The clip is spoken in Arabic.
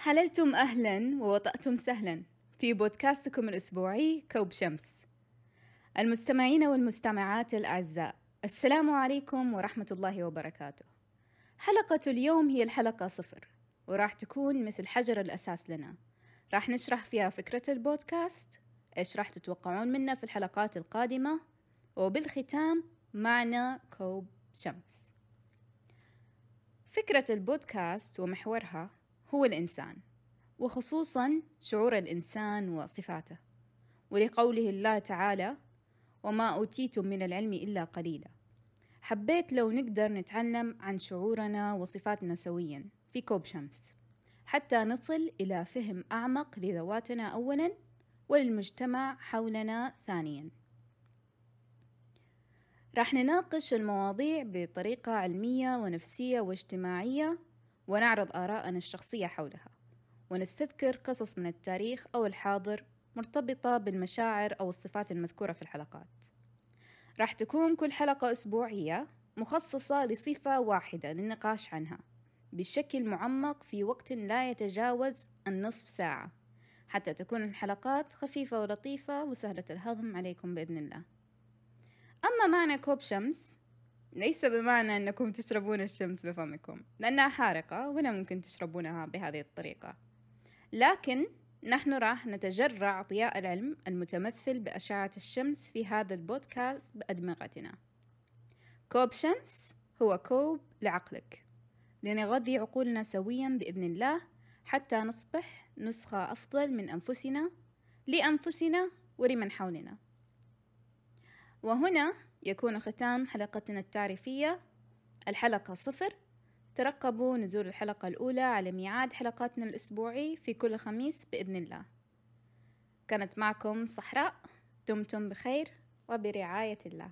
حللتم أهلا ووطأتم سهلا في بودكاستكم الأسبوعي كوب شمس. المستمعين والمستمعات الأعزاء السلام عليكم ورحمة الله وبركاته. حلقة اليوم هي الحلقة صفر وراح تكون مثل حجر الأساس لنا. راح نشرح فيها فكرة البودكاست إيش راح تتوقعون منا في الحلقات القادمة وبالختام معنى كوب شمس. فكرة البودكاست ومحورها هو الإنسان وخصوصا شعور الإنسان وصفاته. ولقوله الله تعالى وما أوتيتم من العلم إلا قليلا حبيت لو نقدر نتعلم عن شعورنا وصفاتنا سويا في كوب شمس حتى نصل إلى فهم أعمق لذواتنا أولا وللمجتمع حولنا ثانيا. راح نناقش المواضيع بطريقة علمية ونفسية واجتماعية ونعرض آراءنا الشخصية حولها ونستذكر قصص من التاريخ أو الحاضر مرتبطة بالمشاعر أو الصفات المذكورة في الحلقات. راح تكون كل حلقة أسبوعية مخصصة لصفة واحدة للنقاش عنها بشكل معمق في وقت لا يتجاوز النصف ساعة حتى تكون الحلقات خفيفة ولطيفة وسهلة الهضم عليكم بإذن الله. أما معنى كوب شمس ليس بمعنى أنكم تشربون الشمس بفمكم لأنها حارقة ولا ممكن تشربونها بهذه الطريقة. لكن نحن راح نتجرع ضياء العلم المتمثل بأشعة الشمس في هذا البودكاست بأدمغتنا. كوب شمس هو كوب لعقلك. لنغذي عقولنا سويا بإذن الله حتى نصبح نسخة أفضل من أنفسنا لأنفسنا ولمن حولنا. وهنا يكون ختام حلقتنا التعريفية. الحلقة صفر. ترقبوا نزول الحلقة الأولى على ميعاد حلقاتنا الأسبوعي في كل خميس بإذن الله. كانت معكم صحراء. دمتم بخير وبرعاية الله.